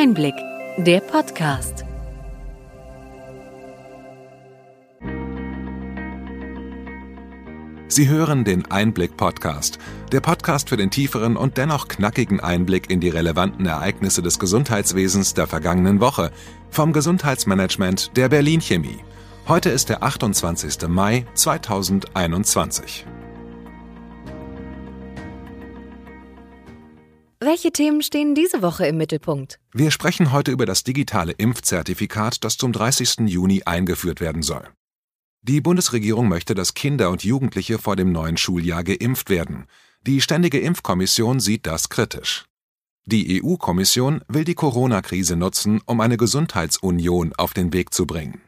Einblick, der Podcast. Sie hören den Einblick-Podcast, der Podcast für den tieferen und dennoch knackigen Einblick in die relevanten Ereignisse des Gesundheitswesens der vergangenen Woche vom Gesundheitsmanagement der Berlin Chemie. Heute ist der 28. Mai 2021. Welche Themen stehen diese Woche im Mittelpunkt? Wir sprechen heute über das digitale Impfzertifikat, das zum 30. Juni eingeführt werden soll. Die Bundesregierung möchte, dass Kinder und Jugendliche vor dem neuen Schuljahr geimpft werden. Die Ständige Impfkommission sieht das kritisch. Die EU-Kommission will die Corona-Krise nutzen, um eine Gesundheitsunion auf den Weg zu bringen.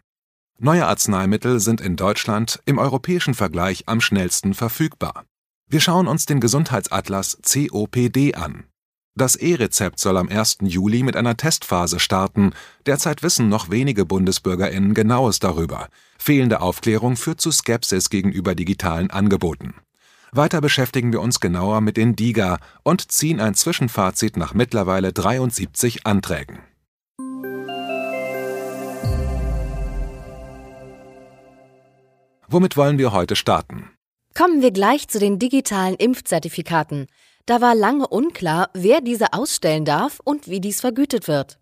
Neue Arzneimittel sind in Deutschland im europäischen Vergleich am schnellsten verfügbar. Wir schauen uns den Gesundheitsatlas COPD an. Das E-Rezept soll am 1. Juli mit einer Testphase starten. Derzeit wissen noch wenige BundesbürgerInnen Genaues darüber. Fehlende Aufklärung führt zu Skepsis gegenüber digitalen Angeboten. Weiter beschäftigen wir uns genauer mit den DIGA und ziehen ein Zwischenfazit nach mittlerweile 73 Anträgen. Womit wollen wir heute starten? Kommen wir gleich zu den digitalen Impfzertifikaten. Da war lange unklar, wer diese ausstellen darf und wie dies vergütet wird.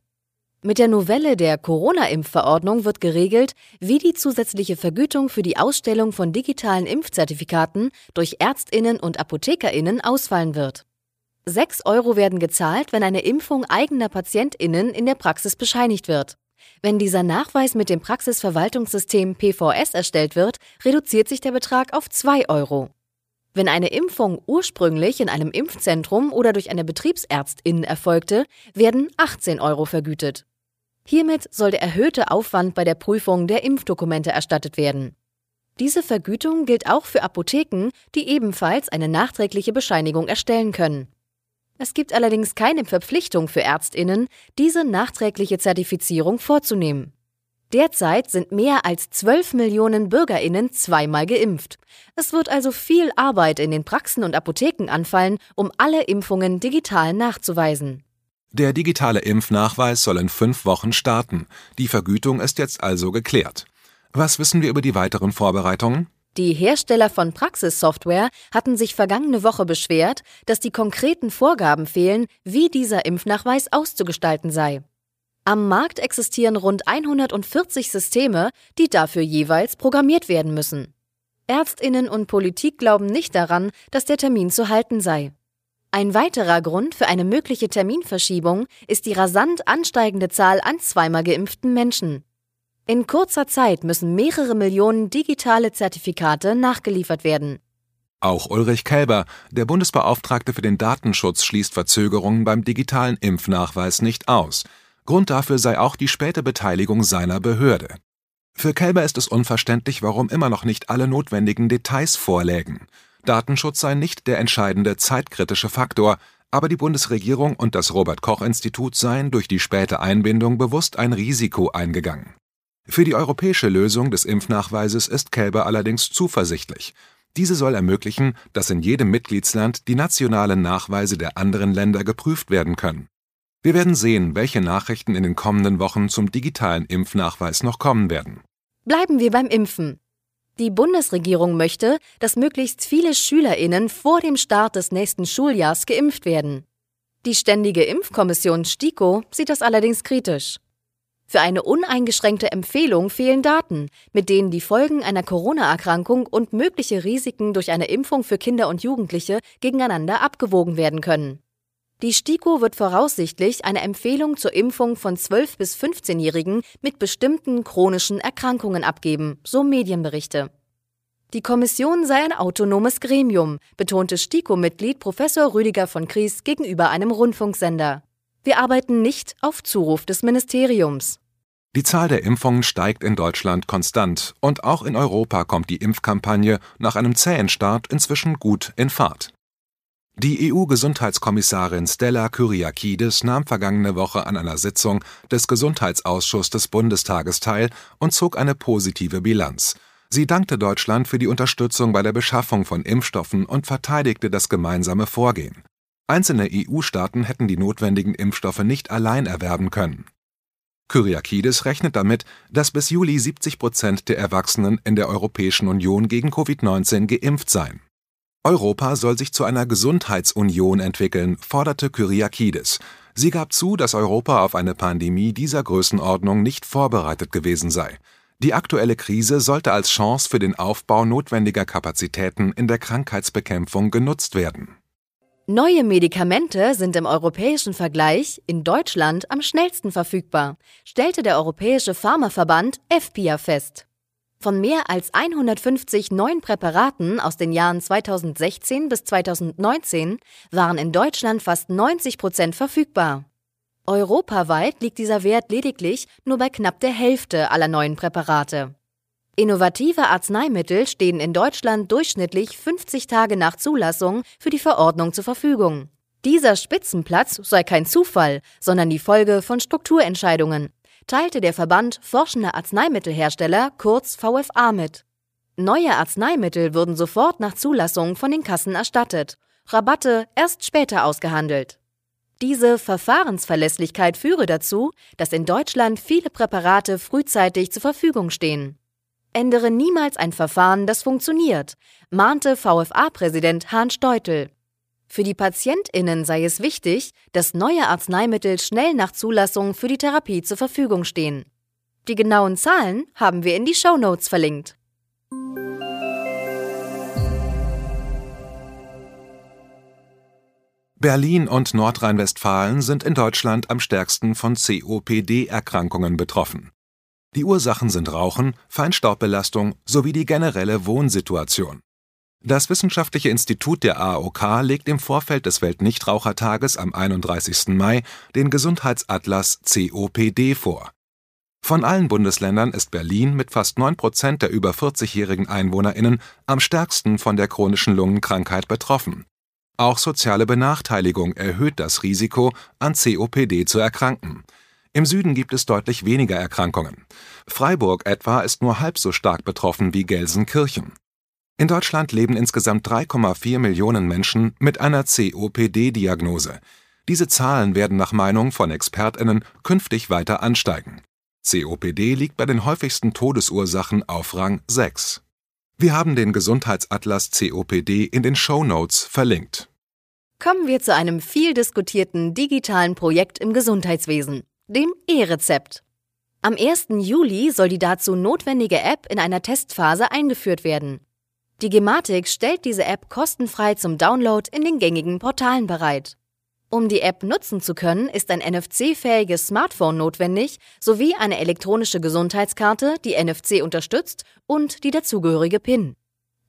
Mit der Novelle der Corona-Impfverordnung wird geregelt, wie die zusätzliche Vergütung für die Ausstellung von digitalen Impfzertifikaten durch Ärztinnen und Apothekerinnen ausfallen wird. 6 Euro werden gezahlt, wenn eine Impfung eigener Patientinnen in der Praxis bescheinigt wird. Wenn dieser Nachweis mit dem Praxisverwaltungssystem PVS erstellt wird, reduziert sich der Betrag auf 2 Euro. Wenn eine Impfung ursprünglich in einem Impfzentrum oder durch eine Betriebsärztin erfolgte, werden 18 Euro vergütet. Hiermit soll der erhöhte Aufwand bei der Prüfung der Impfdokumente erstattet werden. Diese Vergütung gilt auch für Apotheken, die ebenfalls eine nachträgliche Bescheinigung erstellen können. Es gibt allerdings keine Verpflichtung für Ärztinnen, diese nachträgliche Zertifizierung vorzunehmen. Derzeit sind mehr als 12 Millionen Bürgerinnen zweimal geimpft. Es wird also viel Arbeit in den Praxen und Apotheken anfallen, um alle Impfungen digital nachzuweisen. Der digitale Impfnachweis soll in fünf Wochen starten. Die Vergütung ist jetzt also geklärt. Was wissen wir über die weiteren Vorbereitungen? Die Hersteller von Praxissoftware hatten sich vergangene Woche beschwert, dass die konkreten Vorgaben fehlen, wie dieser Impfnachweis auszugestalten sei. Am Markt existieren rund 140 Systeme, die dafür jeweils programmiert werden müssen. Ärztinnen und Politik glauben nicht daran, dass der Termin zu halten sei. Ein weiterer Grund für eine mögliche Terminverschiebung ist die rasant ansteigende Zahl an zweimal geimpften Menschen. In kurzer Zeit müssen mehrere Millionen digitale Zertifikate nachgeliefert werden. Auch Ulrich Kelber, der Bundesbeauftragte für den Datenschutz, schließt Verzögerungen beim digitalen Impfnachweis nicht aus. Grund dafür sei auch die späte Beteiligung seiner Behörde. Für Kelber ist es unverständlich, warum immer noch nicht alle notwendigen Details vorlägen. Datenschutz sei nicht der entscheidende zeitkritische Faktor, aber die Bundesregierung und das Robert Koch Institut seien durch die späte Einbindung bewusst ein Risiko eingegangen. Für die europäische Lösung des Impfnachweises ist Kälber allerdings zuversichtlich. Diese soll ermöglichen, dass in jedem Mitgliedsland die nationalen Nachweise der anderen Länder geprüft werden können. Wir werden sehen, welche Nachrichten in den kommenden Wochen zum digitalen Impfnachweis noch kommen werden. Bleiben wir beim Impfen. Die Bundesregierung möchte, dass möglichst viele Schülerinnen vor dem Start des nächsten Schuljahrs geimpft werden. Die Ständige Impfkommission STIKO sieht das allerdings kritisch. Für eine uneingeschränkte Empfehlung fehlen Daten, mit denen die Folgen einer Corona-Erkrankung und mögliche Risiken durch eine Impfung für Kinder und Jugendliche gegeneinander abgewogen werden können. Die STIKO wird voraussichtlich eine Empfehlung zur Impfung von 12- bis 15-Jährigen mit bestimmten chronischen Erkrankungen abgeben, so Medienberichte. Die Kommission sei ein autonomes Gremium, betonte STIKO-Mitglied Professor Rüdiger von Kries gegenüber einem Rundfunksender. Wir arbeiten nicht auf Zuruf des Ministeriums. Die Zahl der Impfungen steigt in Deutschland konstant und auch in Europa kommt die Impfkampagne nach einem zähen Start inzwischen gut in Fahrt. Die EU-Gesundheitskommissarin Stella Kyriakides nahm vergangene Woche an einer Sitzung des Gesundheitsausschusses des Bundestages teil und zog eine positive Bilanz. Sie dankte Deutschland für die Unterstützung bei der Beschaffung von Impfstoffen und verteidigte das gemeinsame Vorgehen. Einzelne EU-Staaten hätten die notwendigen Impfstoffe nicht allein erwerben können. Kyriakides rechnet damit, dass bis Juli 70 Prozent der Erwachsenen in der Europäischen Union gegen Covid-19 geimpft seien. Europa soll sich zu einer Gesundheitsunion entwickeln, forderte Kyriakides. Sie gab zu, dass Europa auf eine Pandemie dieser Größenordnung nicht vorbereitet gewesen sei. Die aktuelle Krise sollte als Chance für den Aufbau notwendiger Kapazitäten in der Krankheitsbekämpfung genutzt werden. Neue Medikamente sind im europäischen Vergleich in Deutschland am schnellsten verfügbar, stellte der Europäische Pharmaverband EFPIA fest. Von mehr als 150 neuen Präparaten aus den Jahren 2016 bis 2019 waren in Deutschland fast 90 Prozent verfügbar. Europaweit liegt dieser Wert lediglich nur bei knapp der Hälfte aller neuen Präparate. Innovative Arzneimittel stehen in Deutschland durchschnittlich 50 Tage nach Zulassung für die Verordnung zur Verfügung. Dieser Spitzenplatz sei kein Zufall, sondern die Folge von Strukturentscheidungen, teilte der Verband Forschender Arzneimittelhersteller kurz VFA mit. Neue Arzneimittel würden sofort nach Zulassung von den Kassen erstattet, Rabatte erst später ausgehandelt. Diese Verfahrensverlässlichkeit führe dazu, dass in Deutschland viele Präparate frühzeitig zur Verfügung stehen. Ändere niemals ein Verfahren, das funktioniert, mahnte VFA-Präsident Hahn Steutel. Für die PatientInnen sei es wichtig, dass neue Arzneimittel schnell nach Zulassung für die Therapie zur Verfügung stehen. Die genauen Zahlen haben wir in die Show Notes verlinkt. Berlin und Nordrhein-Westfalen sind in Deutschland am stärksten von COPD-Erkrankungen betroffen. Die Ursachen sind Rauchen, Feinstaubbelastung sowie die generelle Wohnsituation. Das Wissenschaftliche Institut der AOK legt im Vorfeld des Weltnichtrauchertages am 31. Mai den Gesundheitsatlas COPD vor. Von allen Bundesländern ist Berlin mit fast 9 Prozent der über 40-jährigen EinwohnerInnen am stärksten von der chronischen Lungenkrankheit betroffen. Auch soziale Benachteiligung erhöht das Risiko, an COPD zu erkranken. Im Süden gibt es deutlich weniger Erkrankungen. Freiburg etwa ist nur halb so stark betroffen wie Gelsenkirchen. In Deutschland leben insgesamt 3,4 Millionen Menschen mit einer COPD-Diagnose. Diese Zahlen werden nach Meinung von ExpertInnen künftig weiter ansteigen. COPD liegt bei den häufigsten Todesursachen auf Rang 6. Wir haben den Gesundheitsatlas COPD in den Show Notes verlinkt. Kommen wir zu einem viel diskutierten digitalen Projekt im Gesundheitswesen, dem E-Rezept. Am 1. Juli soll die dazu notwendige App in einer Testphase eingeführt werden. Die Gematik stellt diese App kostenfrei zum Download in den gängigen Portalen bereit. Um die App nutzen zu können, ist ein NFC-fähiges Smartphone notwendig sowie eine elektronische Gesundheitskarte, die NFC unterstützt und die dazugehörige PIN.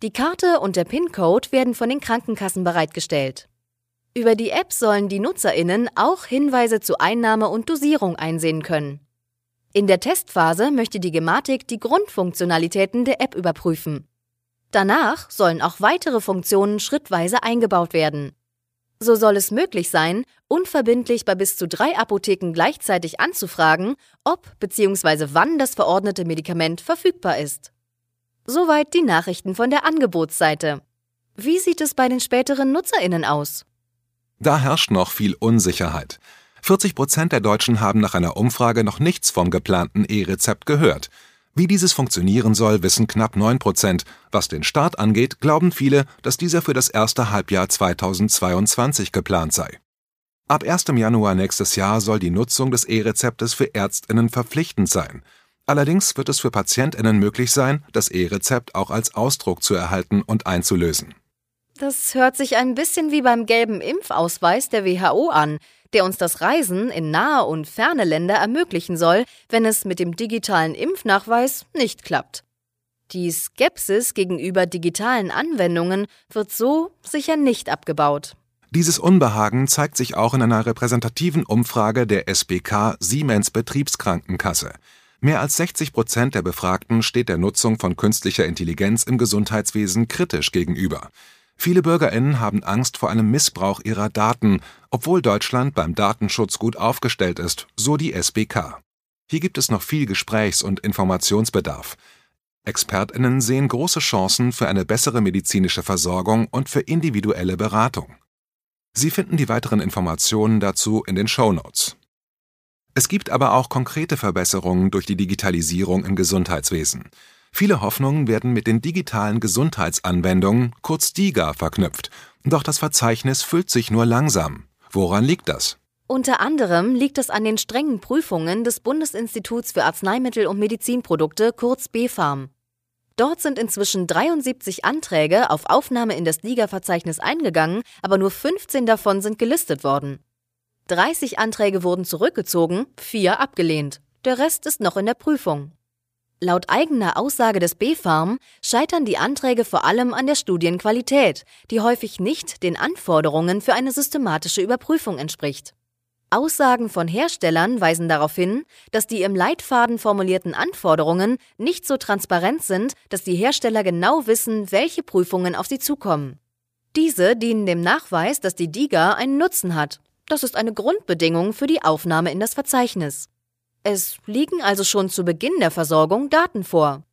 Die Karte und der PIN-Code werden von den Krankenkassen bereitgestellt. Über die App sollen die Nutzerinnen auch Hinweise zu Einnahme und Dosierung einsehen können. In der Testphase möchte die Gematik die Grundfunktionalitäten der App überprüfen. Danach sollen auch weitere Funktionen schrittweise eingebaut werden. So soll es möglich sein, unverbindlich bei bis zu drei Apotheken gleichzeitig anzufragen, ob bzw. wann das verordnete Medikament verfügbar ist. Soweit die Nachrichten von der Angebotsseite. Wie sieht es bei den späteren Nutzerinnen aus? Da herrscht noch viel Unsicherheit. 40 Prozent der Deutschen haben nach einer Umfrage noch nichts vom geplanten E-Rezept gehört. Wie dieses funktionieren soll, wissen knapp 9 Prozent. Was den Start angeht, glauben viele, dass dieser für das erste Halbjahr 2022 geplant sei. Ab 1. Januar nächstes Jahr soll die Nutzung des E-Rezeptes für Ärztinnen verpflichtend sein. Allerdings wird es für Patientinnen möglich sein, das E-Rezept auch als Ausdruck zu erhalten und einzulösen. Das hört sich ein bisschen wie beim gelben Impfausweis der WHO an der uns das Reisen in nahe und ferne Länder ermöglichen soll, wenn es mit dem digitalen Impfnachweis nicht klappt. Die Skepsis gegenüber digitalen Anwendungen wird so sicher nicht abgebaut. Dieses Unbehagen zeigt sich auch in einer repräsentativen Umfrage der SBK Siemens Betriebskrankenkasse. Mehr als 60 Prozent der Befragten steht der Nutzung von künstlicher Intelligenz im Gesundheitswesen kritisch gegenüber. Viele Bürgerinnen haben Angst vor einem Missbrauch ihrer Daten, obwohl Deutschland beim Datenschutz gut aufgestellt ist, so die SBK. Hier gibt es noch viel Gesprächs- und Informationsbedarf. Expertinnen sehen große Chancen für eine bessere medizinische Versorgung und für individuelle Beratung. Sie finden die weiteren Informationen dazu in den Show Notes. Es gibt aber auch konkrete Verbesserungen durch die Digitalisierung im Gesundheitswesen. Viele Hoffnungen werden mit den digitalen Gesundheitsanwendungen, kurz DIGA, verknüpft. Doch das Verzeichnis füllt sich nur langsam. Woran liegt das? Unter anderem liegt es an den strengen Prüfungen des Bundesinstituts für Arzneimittel und Medizinprodukte, kurz BfArM. Dort sind inzwischen 73 Anträge auf Aufnahme in das Liga-Verzeichnis eingegangen, aber nur 15 davon sind gelistet worden. 30 Anträge wurden zurückgezogen, vier abgelehnt. Der Rest ist noch in der Prüfung. Laut eigener Aussage des BfArM scheitern die Anträge vor allem an der Studienqualität, die häufig nicht den Anforderungen für eine systematische Überprüfung entspricht. Aussagen von Herstellern weisen darauf hin, dass die im Leitfaden formulierten Anforderungen nicht so transparent sind, dass die Hersteller genau wissen, welche Prüfungen auf sie zukommen. Diese dienen dem Nachweis, dass die DIGA einen Nutzen hat. Das ist eine Grundbedingung für die Aufnahme in das Verzeichnis. Es liegen also schon zu Beginn der Versorgung Daten vor.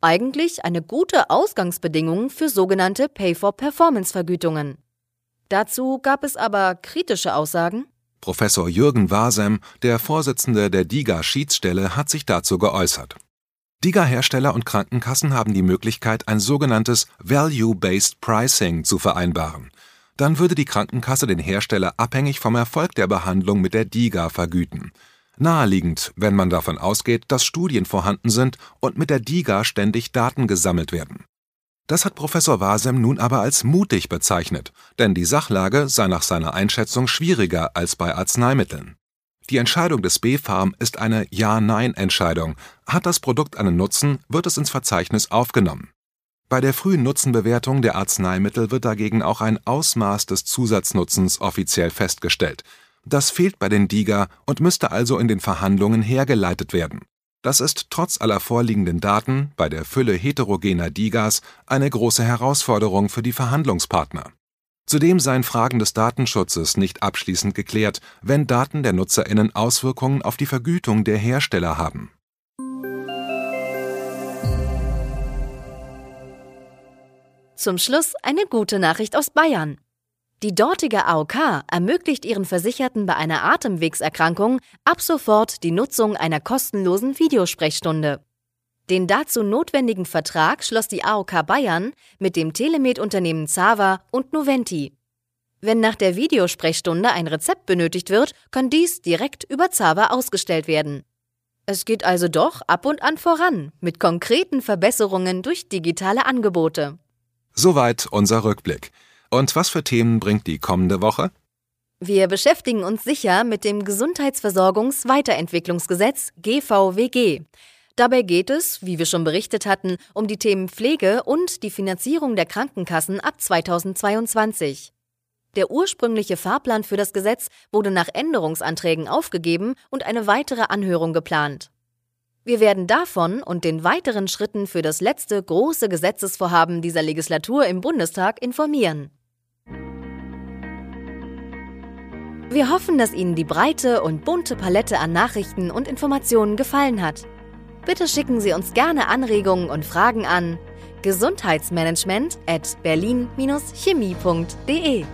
Eigentlich eine gute Ausgangsbedingung für sogenannte Pay-for-Performance-Vergütungen. Dazu gab es aber kritische Aussagen. Professor Jürgen Wasem, der Vorsitzende der DIGA-Schiedsstelle, hat sich dazu geäußert. DIGA-Hersteller und Krankenkassen haben die Möglichkeit, ein sogenanntes Value-Based Pricing zu vereinbaren. Dann würde die Krankenkasse den Hersteller abhängig vom Erfolg der Behandlung mit der DIGA vergüten. Naheliegend, wenn man davon ausgeht, dass Studien vorhanden sind und mit der DIGA ständig Daten gesammelt werden. Das hat Professor Wasem nun aber als mutig bezeichnet, denn die Sachlage sei nach seiner Einschätzung schwieriger als bei Arzneimitteln. Die Entscheidung des BfArM ist eine Ja-Nein-Entscheidung. Hat das Produkt einen Nutzen, wird es ins Verzeichnis aufgenommen. Bei der frühen Nutzenbewertung der Arzneimittel wird dagegen auch ein Ausmaß des Zusatznutzens offiziell festgestellt. Das fehlt bei den DIGA und müsste also in den Verhandlungen hergeleitet werden. Das ist trotz aller vorliegenden Daten bei der Fülle heterogener Digas eine große Herausforderung für die Verhandlungspartner. Zudem seien Fragen des Datenschutzes nicht abschließend geklärt, wenn Daten der Nutzerinnen Auswirkungen auf die Vergütung der Hersteller haben. Zum Schluss eine gute Nachricht aus Bayern. Die dortige AOK ermöglicht ihren Versicherten bei einer Atemwegserkrankung ab sofort die Nutzung einer kostenlosen Videosprechstunde. Den dazu notwendigen Vertrag schloss die AOK Bayern mit dem Telemed-Unternehmen Zava und Noventi. Wenn nach der Videosprechstunde ein Rezept benötigt wird, kann dies direkt über Zava ausgestellt werden. Es geht also doch ab und an voran mit konkreten Verbesserungen durch digitale Angebote. Soweit unser Rückblick. Und was für Themen bringt die kommende Woche? Wir beschäftigen uns sicher mit dem Gesundheitsversorgungs-Weiterentwicklungsgesetz GVWG. Dabei geht es, wie wir schon berichtet hatten, um die Themen Pflege und die Finanzierung der Krankenkassen ab 2022. Der ursprüngliche Fahrplan für das Gesetz wurde nach Änderungsanträgen aufgegeben und eine weitere Anhörung geplant. Wir werden davon und den weiteren Schritten für das letzte große Gesetzesvorhaben dieser Legislatur im Bundestag informieren. Wir hoffen, dass Ihnen die breite und bunte Palette an Nachrichten und Informationen gefallen hat. Bitte schicken Sie uns gerne Anregungen und Fragen an gesundheitsmanagement at berlin-chemie.de.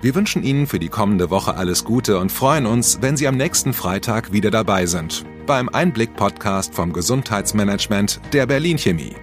Wir wünschen Ihnen für die kommende Woche alles Gute und freuen uns, wenn Sie am nächsten Freitag wieder dabei sind beim Einblick-Podcast vom Gesundheitsmanagement der Berlin Chemie.